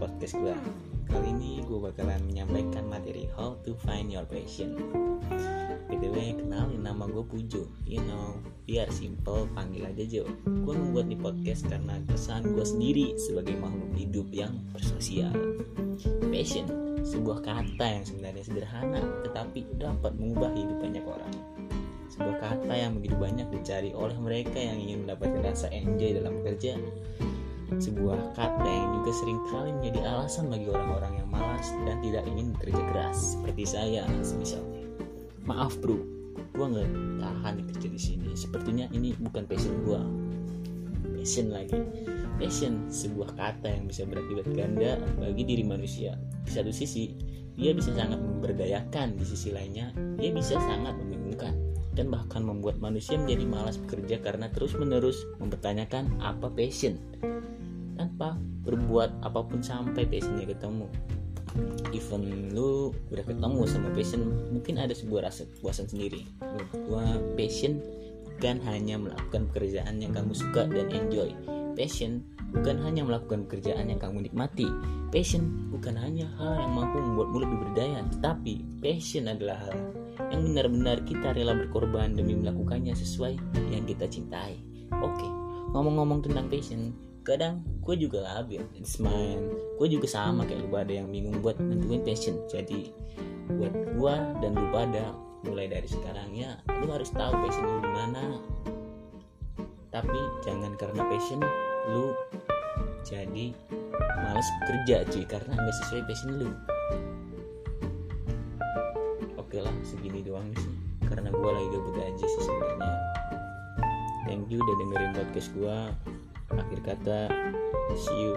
podcast gue Kali ini gue bakalan menyampaikan materi How to find your passion. BTW kenalin nama gue Pujo. You know, biar simple panggil aja Jo. Gue membuat di podcast karena kesan gue sendiri sebagai makhluk hidup yang bersosial. Passion, sebuah kata yang sebenarnya sederhana Tetapi dapat mengubah hidup banyak orang. Sebuah kata yang begitu banyak dicari oleh mereka yang ingin mendapatkan rasa enjoy dalam bekerja sebuah kata yang juga sering kali menjadi alasan bagi orang-orang yang malas dan tidak ingin bekerja keras seperti saya misalnya. Maaf bro. Gue nggak tahan kerja di sini. Sepertinya ini bukan passion gue passion lagi. Passion sebuah kata yang bisa berakibat ganda bagi diri manusia. Di satu sisi dia bisa sangat memberdayakan. Di sisi lainnya dia bisa sangat membingungkan dan bahkan membuat manusia menjadi malas bekerja karena terus-menerus mempertanyakan apa passion tanpa berbuat apa pun sampai passionnya ketemu. Even lu udah ketemu sama passion mungkin ada sebuah rasa kepuasan sendiri. Gua passion bukan hanya melakukan pekerjaan yang kamu suka dan enjoy. Passion bukan hanya melakukan pekerjaan yang kamu nikmati. Passion bukan hanya hal yang mampu membuatmu lebih berdaya tetapi passion adalah hal yang benar-benar kita rela berkorban demi melakukannya sesuai yang kita cintai. Oke ngomong-ngomong tentang passion kadang gue juga labil it's mine. Gue juga sama kayak lu pada yang bingung buat nentuin passion. Jadi buat gue dan lu pada mulai dari sekarang ya lu harus tahu passion lu di mana. Tapi jangan karena passion lu jadi males bekerja cuy karena nggak sesuai passion lu. Oke lah segini doang sih karena gue lagi gabut aja sih sebenarnya. Thank you udah dengerin podcast gue akhir kata see you